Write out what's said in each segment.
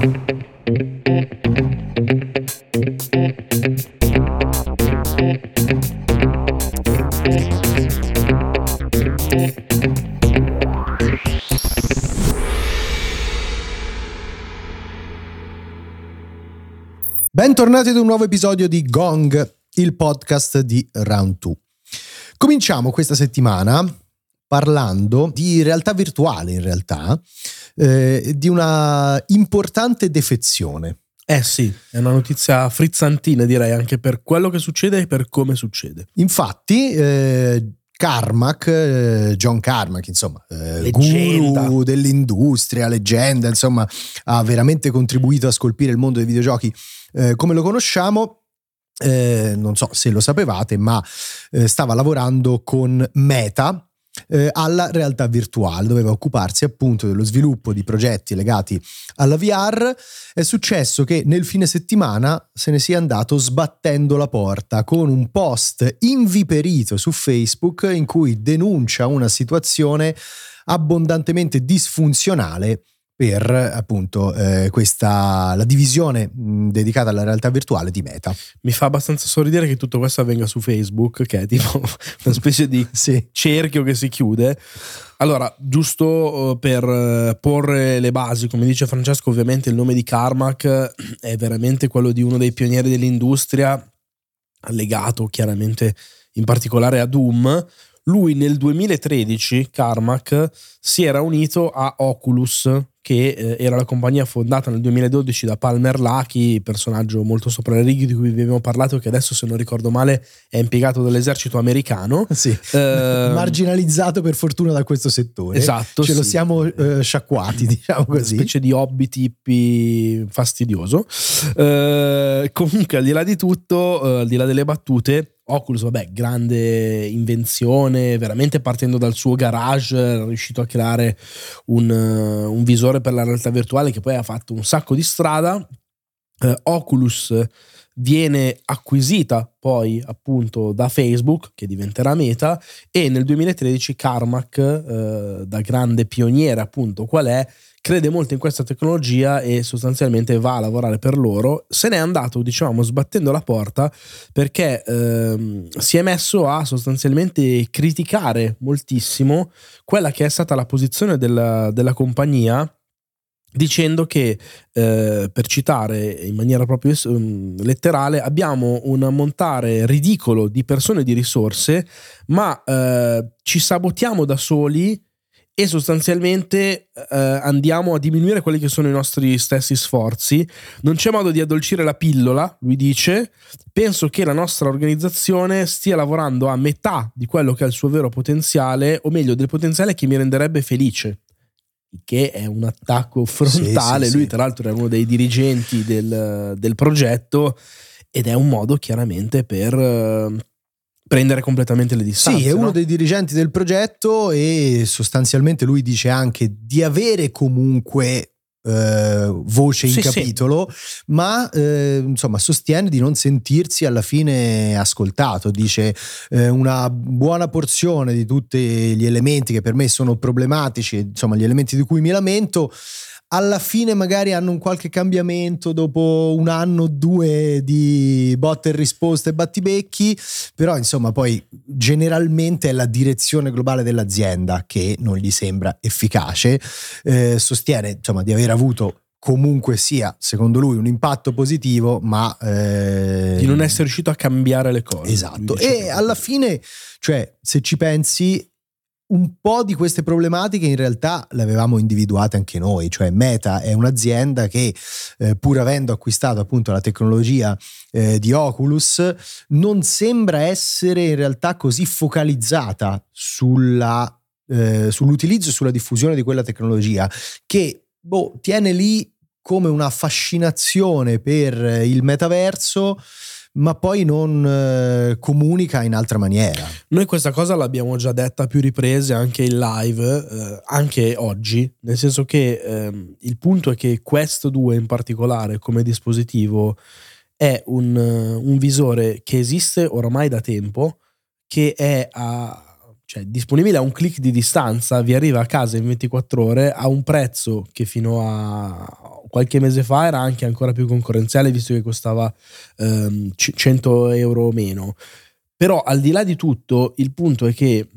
Bentornati ad un nuovo episodio di Gong, il podcast di Round 2. Cominciamo questa settimana parlando di realtà virtuale in realtà, eh, di una importante defezione. Eh sì, è una notizia frizzantina direi anche per quello che succede e per come succede. Infatti, eh, Carmack, eh, John Carmack, insomma, eh, guru dell'industria, leggenda, insomma, ha veramente contribuito a scolpire il mondo dei videogiochi eh, come lo conosciamo. Eh, non so se lo sapevate, ma eh, stava lavorando con Meta, eh, alla realtà virtuale, doveva occuparsi appunto dello sviluppo di progetti legati alla VR. È successo che nel fine settimana se ne sia andato sbattendo la porta con un post inviperito su Facebook in cui denuncia una situazione abbondantemente disfunzionale per appunto eh, questa la divisione mh, dedicata alla realtà virtuale di Meta. Mi fa abbastanza sorridere che tutto questo avvenga su Facebook, che è tipo una specie di sì. cerchio che si chiude. Allora, giusto eh, per eh, porre le basi, come dice Francesco, ovviamente il nome di Carmack è veramente quello di uno dei pionieri dell'industria, legato chiaramente in particolare a Doom. Lui nel 2013, Carmack, si era unito a Oculus, che eh, era la compagnia fondata nel 2012 da Palmer Lucky, personaggio molto sopra le righe di cui vi abbiamo parlato, che adesso se non ricordo male è impiegato dall'esercito americano. Sì, eh, marginalizzato per fortuna da questo settore. Esatto. Ce sì. lo siamo eh, sciacquati, diciamo così. Una specie di hobby tippi fastidioso. Eh, comunque al di là di tutto, eh, al di là delle battute, Oculus, vabbè, grande invenzione, veramente partendo dal suo garage, è riuscito a creare un, un visore per la realtà virtuale che poi ha fatto un sacco di strada. Eh, Oculus viene acquisita poi appunto da Facebook che diventerà Meta e nel 2013 Carmack eh, da grande pioniere appunto qual è crede molto in questa tecnologia e sostanzialmente va a lavorare per loro. Se n'è andato, diciamo, sbattendo la porta perché ehm, si è messo a sostanzialmente criticare moltissimo quella che è stata la posizione della, della compagnia dicendo che, eh, per citare in maniera proprio um, letterale, abbiamo un ammontare ridicolo di persone e di risorse, ma eh, ci sabotiamo da soli e sostanzialmente eh, andiamo a diminuire quelli che sono i nostri stessi sforzi. Non c'è modo di addolcire la pillola, lui dice. Penso che la nostra organizzazione stia lavorando a metà di quello che è il suo vero potenziale, o meglio, del potenziale che mi renderebbe felice. Che è un attacco frontale. Sì, sì, lui, tra l'altro, era uno dei dirigenti del, del progetto ed è un modo chiaramente per prendere completamente le distanze. Sì, è no? uno dei dirigenti del progetto e sostanzialmente lui dice anche di avere comunque eh, voce in sì, capitolo, sì. ma eh, insomma sostiene di non sentirsi alla fine ascoltato. Dice eh, una buona porzione di tutti gli elementi che per me sono problematici, insomma gli elementi di cui mi lamento alla fine magari hanno un qualche cambiamento dopo un anno o due di botte e risposte e battibecchi, però insomma poi generalmente è la direzione globale dell'azienda che non gli sembra efficace, eh, sostiene insomma di aver avuto comunque sia, secondo lui, un impatto positivo, ma... Eh, di non essere riuscito a cambiare le cose. Esatto. E alla fine, cioè, se ci pensi, un po' di queste problematiche in realtà le avevamo individuate anche noi, cioè Meta è un'azienda che eh, pur avendo acquistato appunto la tecnologia eh, di Oculus non sembra essere in realtà così focalizzata sulla, eh, sull'utilizzo e sulla diffusione di quella tecnologia che boh, tiene lì come una fascinazione per il metaverso ma poi non eh, comunica in altra maniera. Noi questa cosa l'abbiamo già detta più riprese anche in live, eh, anche oggi, nel senso che eh, il punto è che Quest 2 in particolare come dispositivo è un, un visore che esiste oramai da tempo, che è a, cioè, disponibile a un clic di distanza, vi arriva a casa in 24 ore a un prezzo che fino a qualche mese fa era anche ancora più concorrenziale visto che costava ehm, 100 euro meno. Però al di là di tutto, il punto è che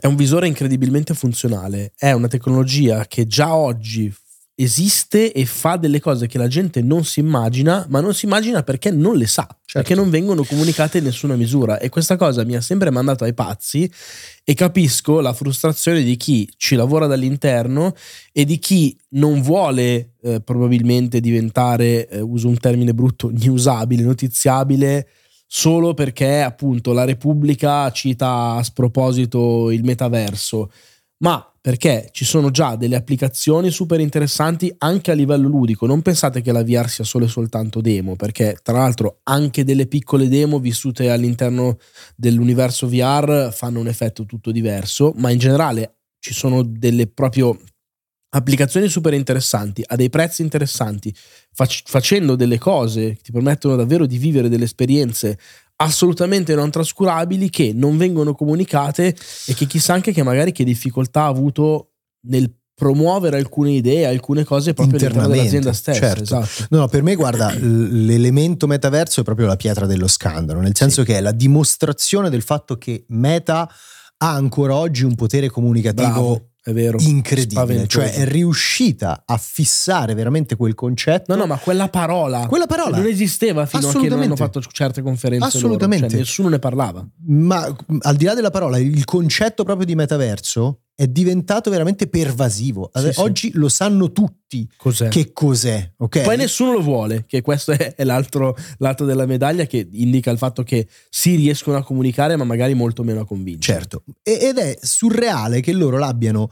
è un visore incredibilmente funzionale, è una tecnologia che già oggi esiste e fa delle cose che la gente non si immagina, ma non si immagina perché non le sa, certo. perché non vengono comunicate in nessuna misura. E questa cosa mi ha sempre mandato ai pazzi e capisco la frustrazione di chi ci lavora dall'interno e di chi non vuole eh, probabilmente diventare, eh, uso un termine brutto, newsabile, notiziabile solo perché appunto la Repubblica cita a sproposito il metaverso, ma perché ci sono già delle applicazioni super interessanti anche a livello ludico. Non pensate che la VR sia solo e soltanto demo, perché tra l'altro anche delle piccole demo vissute all'interno dell'universo VR fanno un effetto tutto diverso, ma in generale ci sono delle proprio applicazioni super interessanti a dei prezzi interessanti, fac- facendo delle cose che ti permettono davvero di vivere delle esperienze assolutamente non trascurabili che non vengono comunicate e che chissà anche che magari che difficoltà ha avuto nel promuovere alcune idee, alcune cose proprio all'interno dell'azienda stessa. Certo. Esatto. No, no, per me guarda, l'elemento metaverso è proprio la pietra dello scandalo, nel senso sì. che è la dimostrazione del fatto che Meta ha ancora oggi un potere comunicativo Bravo è vero. incredibile. Cioè è riuscita a fissare veramente quel concetto. No, no, ma quella parola, quella parola non esisteva fino a che non hanno fatto certe conferenze. Assolutamente. Cioè, nessuno ne parlava. Ma al di là della parola, il concetto proprio di metaverso è diventato veramente pervasivo. Sì, Oggi sì. lo sanno tutti cos'è. che cos'è. Okay? Poi nessuno lo vuole, che questo è, l'altro lato della medaglia che indica il fatto che si riescono a comunicare, ma magari molto meno a convincere. Certo, ed è surreale che loro l'abbiano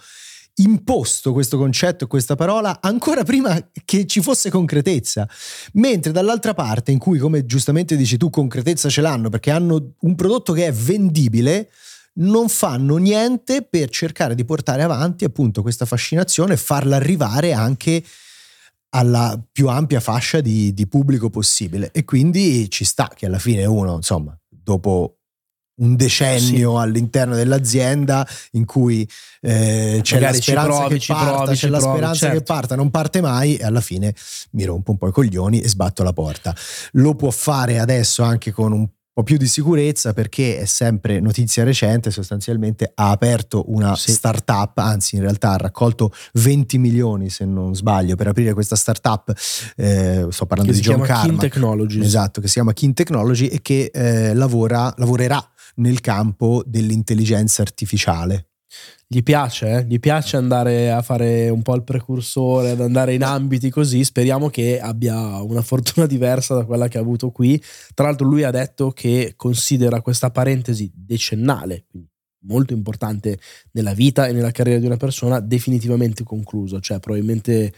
imposto questo concetto, questa parola, ancora prima che ci fosse concretezza. Mentre dall'altra parte, in cui, come giustamente dici tu, concretezza ce l'hanno perché hanno un prodotto che è vendibile, non fanno niente per cercare di portare avanti appunto questa fascinazione e farla arrivare anche alla più ampia fascia di, di pubblico possibile. E quindi ci sta che alla fine uno, insomma, dopo un decennio sì. all'interno dell'azienda in cui eh, c'è Magari la speranza provi, che parta, provi, c'è la provi, speranza certo. che parta, non parte mai e alla fine mi rompo un po' i coglioni e sbatto la porta. Lo può fare adesso anche con un po' più di sicurezza perché è sempre notizia recente, sostanzialmente ha aperto una sì. startup, anzi in realtà ha raccolto 20 milioni se non sbaglio per aprire questa startup, eh, sto parlando che di John Carmack. King Technologies. Esatto, che si chiama King Technology e che eh, lavora, lavorerà nel campo dell'intelligenza artificiale gli piace, eh? gli piace andare a fare un po' il precursore, ad andare in ambiti così. Speriamo che abbia una fortuna diversa da quella che ha avuto qui. Tra l'altro, lui ha detto che considera questa parentesi decennale, molto importante nella vita e nella carriera di una persona, definitivamente conclusa. Cioè, probabilmente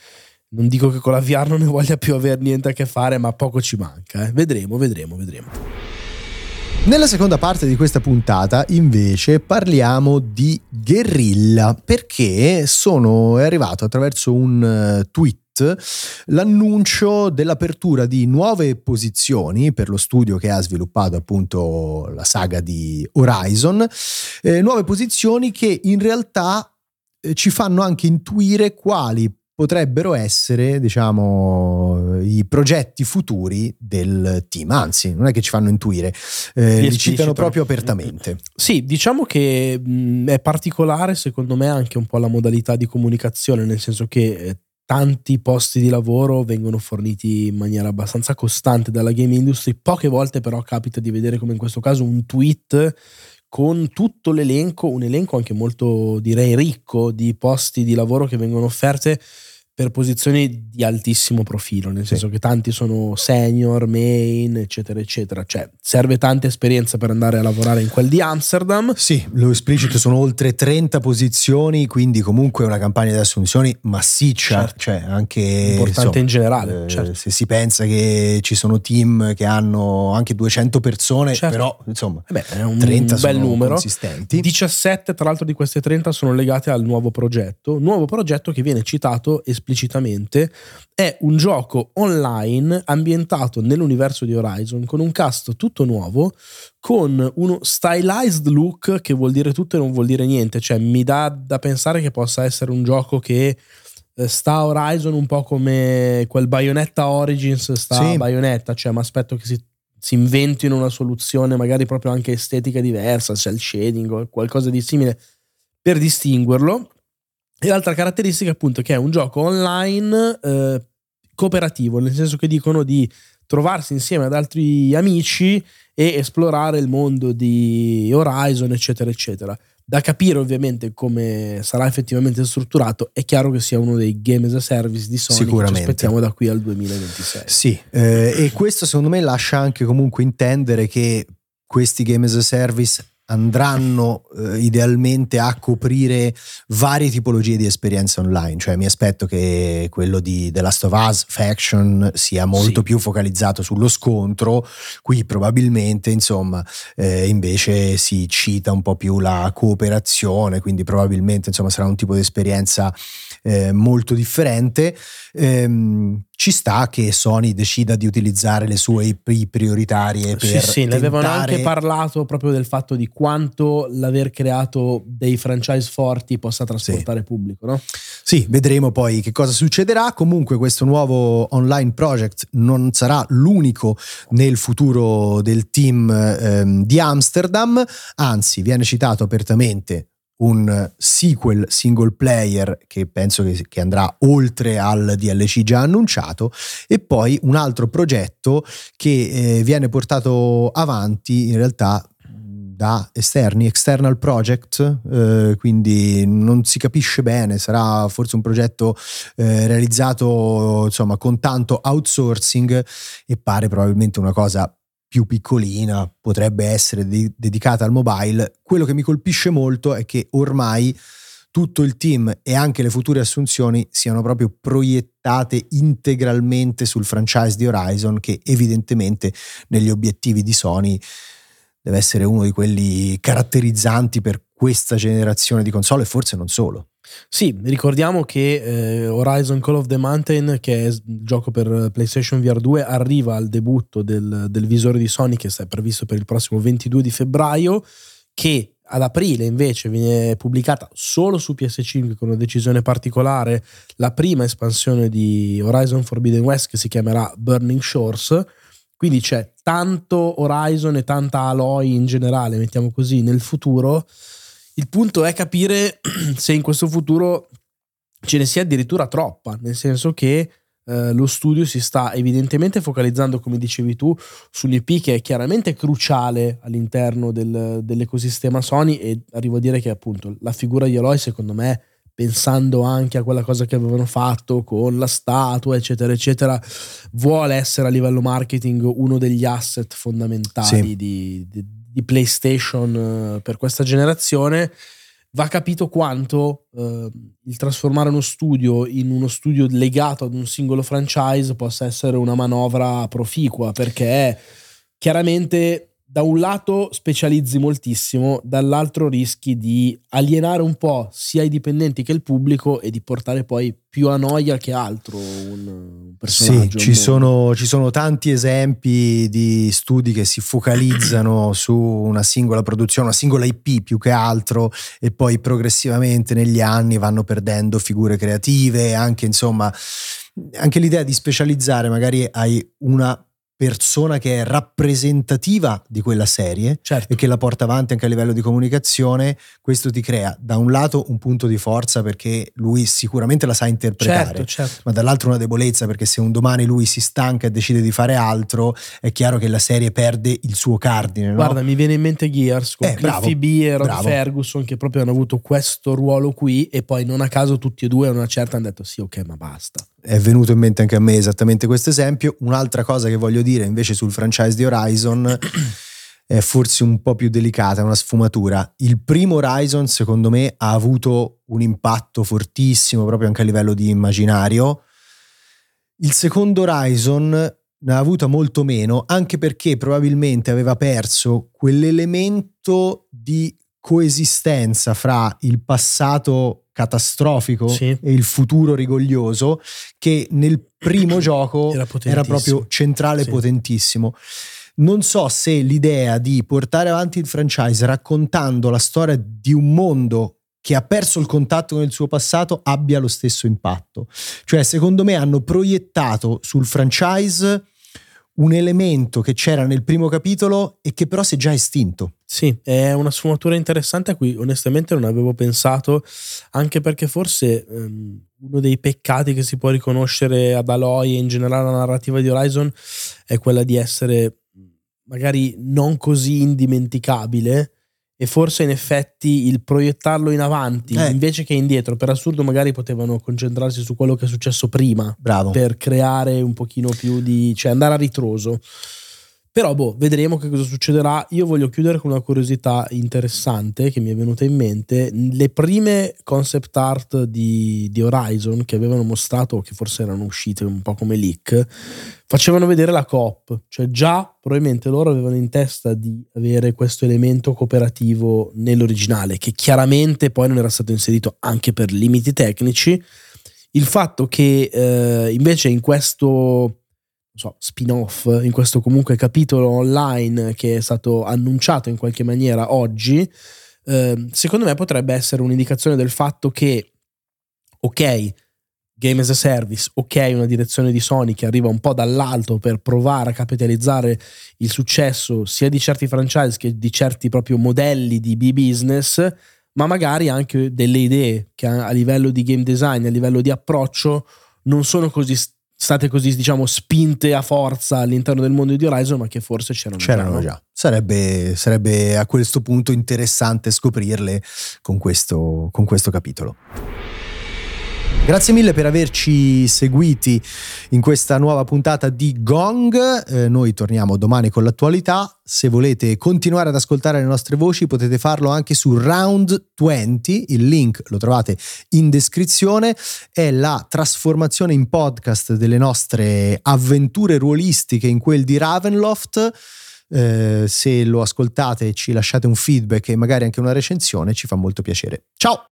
non dico che con la VR non ne voglia più avere niente a che fare, ma poco ci manca. Eh? Vedremo, vedremo, vedremo. Nella seconda parte di questa puntata invece parliamo di Guerrilla perché sono, è arrivato attraverso un eh, tweet l'annuncio dell'apertura di nuove posizioni per lo studio che ha sviluppato appunto la saga di Horizon, eh, nuove posizioni che in realtà eh, ci fanno anche intuire quali potrebbero essere, diciamo, i progetti futuri del team. Anzi, non è che ci fanno intuire, eh, li citano proprio apertamente. Sì, diciamo che mh, è particolare, secondo me, anche un po' la modalità di comunicazione, nel senso che eh, tanti posti di lavoro vengono forniti in maniera abbastanza costante dalla game industry. Poche volte, però, capita di vedere, come in questo caso, un tweet con tutto l'elenco, un elenco anche molto direi ricco di posti di lavoro che vengono offerte per posizioni di altissimo profilo, nel senso che tanti sono senior, main, eccetera, eccetera. Cioè, serve tanta esperienza per andare a lavorare in quel di Amsterdam. Sì, lo esplicito sono oltre 30 posizioni, quindi comunque una campagna di assunzioni massiccia, certo. cioè anche importante insomma, in generale. Eh, certo. Se si pensa che ci sono team che hanno anche 200 persone, certo. però insomma, eh beh, è un 30 bel numero. consistenti. 17 tra l'altro di queste 30 sono legate al nuovo progetto, nuovo progetto che viene citato esplicitamente esplicitamente, è un gioco online ambientato nell'universo di Horizon con un cast tutto nuovo, con uno stylized look che vuol dire tutto e non vuol dire niente, cioè mi dà da pensare che possa essere un gioco che eh, sta Horizon un po' come quel Bayonetta Origins sta sì. Bayonetta, cioè mi aspetto che si, si, inventino una soluzione magari proprio anche estetica diversa, cel shading o qualcosa di simile per distinguerlo. E l'altra caratteristica appunto che è un gioco online eh, cooperativo, nel senso che dicono di trovarsi insieme ad altri amici e esplorare il mondo di Horizon, eccetera, eccetera. Da capire ovviamente come sarà effettivamente strutturato, è chiaro che sia uno dei game as a service di Sony Sicuramente. che ci aspettiamo da qui al 2026. Sì, eh, e questo secondo me lascia anche comunque intendere che questi game as a service andranno eh, idealmente a coprire varie tipologie di esperienze online, cioè mi aspetto che quello di The Last of Us Faction sia molto sì. più focalizzato sullo scontro, qui probabilmente insomma eh, invece si cita un po' più la cooperazione, quindi probabilmente insomma sarà un tipo di esperienza eh, molto differente. Ehm, ci sta che Sony decida di utilizzare le sue IP prioritarie per sì, sì, ne avevano anche parlato proprio del fatto di quanto l'aver creato dei franchise forti possa trasportare sì. pubblico, no? Sì, vedremo poi che cosa succederà. Comunque questo nuovo online project non sarà l'unico nel futuro del team ehm, di Amsterdam, anzi viene citato apertamente un sequel single player che penso che, che, andrà oltre al DLC già annunciato e poi un altro progetto che eh, viene portato avanti in realtà da esterni, external project, eh, quindi non si capisce bene, sarà forse un progetto eh, realizzato insomma con tanto outsourcing e pare probabilmente una cosa più piccolina, potrebbe essere de- dedicata al mobile. Quello che mi colpisce molto è che ormai tutto il team e anche le future assunzioni siano proprio proiettate integralmente sul franchise di Horizon che evidentemente negli obiettivi di Sony deve essere uno di quelli caratterizzanti per questa generazione di console e forse non solo. Sì, ricordiamo che eh, Horizon Call of the Mountain, che è il gioco per PlayStation VR 2, arriva al debutto del, del visore di Sony che è previsto per il prossimo 22 di febbraio, che ad aprile invece viene pubblicata solo su PS5 con una decisione particolare la prima espansione di Horizon Forbidden West che si chiamerà Burning Shores. Quindi c'è tanto Horizon e tanta Aloy in generale, mettiamo così, nel futuro. Il punto è capire se in questo futuro ce ne sia addirittura troppa, nel senso che eh, lo studio si sta evidentemente focalizzando, come dicevi tu, sull'IP che è chiaramente cruciale all'interno del, dell'ecosistema Sony e arrivo a dire che appunto la figura di Aloy secondo me pensando anche a quella cosa che avevano fatto con la statua, eccetera, eccetera, vuole essere a livello marketing uno degli asset fondamentali sì. di, di, di PlayStation eh, per questa generazione, va capito quanto eh, il trasformare uno studio in uno studio legato ad un singolo franchise possa essere una manovra proficua, perché chiaramente da un lato specializzi moltissimo, dall'altro rischi di alienare un po' sia i dipendenti che il pubblico e di portare poi più a noia che altro un, personaggio. Sì, ci sono, ci sono, tanti esempi di studi che si focalizzano su una singola produzione, una singola IP più che altro e poi progressivamente negli anni vanno perdendo figure creative, anche insomma anche l'idea di specializzare, magari hai una persona che è rappresentativa di quella serie certo. e che la porta avanti anche a livello di comunicazione, questo ti crea da un lato un punto di forza perché lui sicuramente la sa interpretare, certo, certo. ma dall'altro una debolezza perché se un domani lui si stanca e decide di fare altro, è chiaro che la serie perde il suo cardine. No? Guarda, mi viene in mente Gears con eh, Cliffy B e Rod bravo. Ferguson che proprio hanno avuto questo ruolo qui e poi non a caso tutti e due a una certa hanno detto sì ok ma basta è venuto in mente anche a me esattamente questo esempio. Un'altra cosa che voglio dire invece sul franchise di Horizon è forse un po' più delicata, una sfumatura. Il primo Horizon, secondo me, ha avuto un impatto fortissimo proprio anche a livello di immaginario. Il secondo Horizon ne ha avuta molto meno, anche perché probabilmente aveva perso quell'elemento di coesistenza fra il passato catastrofico sì. e il futuro rigoglioso che nel primo gioco era, era, proprio centrale e sì. potentissimo. Non so se l'idea di portare avanti il franchise raccontando la storia di un mondo che ha perso il contatto con il suo passato abbia lo stesso impatto. Cioè, secondo me hanno proiettato sul franchise un elemento che c'era nel primo capitolo e che però si è già estinto. Sì, è una sfumatura interessante a cui onestamente non avevo pensato, anche perché forse um, uno dei peccati che si può riconoscere ad Aloy e in generale alla narrativa di Horizon è quella di essere magari non così indimenticabile e forse in effetti il proiettarlo in avanti eh. invece che indietro, per assurdo magari potevano concentrarsi su quello che è successo prima Bravo. per creare un pochino più di, cioè andare a ritroso. Però boh, vedremo che cosa succederà. Io voglio chiudere con una curiosità interessante che mi è venuta in mente. Le prime concept art di, di Horizon che avevano mostrato, che forse erano uscite un po' come leak, facevano vedere la coop. Cioè già probabilmente loro avevano in testa di avere questo elemento cooperativo nell'originale, che chiaramente poi non era stato inserito anche per limiti tecnici. Il fatto che eh, invece in questo so, spin-off, in questo comunque capitolo online che è stato annunciato in qualche maniera oggi, eh, secondo me potrebbe essere un'indicazione del fatto che, ok, game as a service, ok, una direzione di Sony che arriva un po' dall'alto per provare a capitalizzare il successo sia di certi franchise che di certi proprio modelli di B-business, ma magari anche delle idee che a livello di game design, a livello di approccio, non sono così state così, diciamo, spinte a forza all'interno del mondo di Horizon, ma che forse c'erano, c'erano già. già. Sarebbe, sarebbe, a questo punto interessante scoprirle con questo, con questo capitolo. Grazie mille per averci seguiti in questa nuova puntata di Gong. Eh, noi torniamo domani con l'attualità. Se volete continuare ad ascoltare le nostre voci potete farlo anche su Round 20. Il link lo trovate in descrizione. È la trasformazione in podcast delle nostre avventure ruolistiche in quel di Ravenloft. Eh, se lo ascoltate ci lasciate un feedback e magari anche una recensione ci fa molto piacere. Ciao!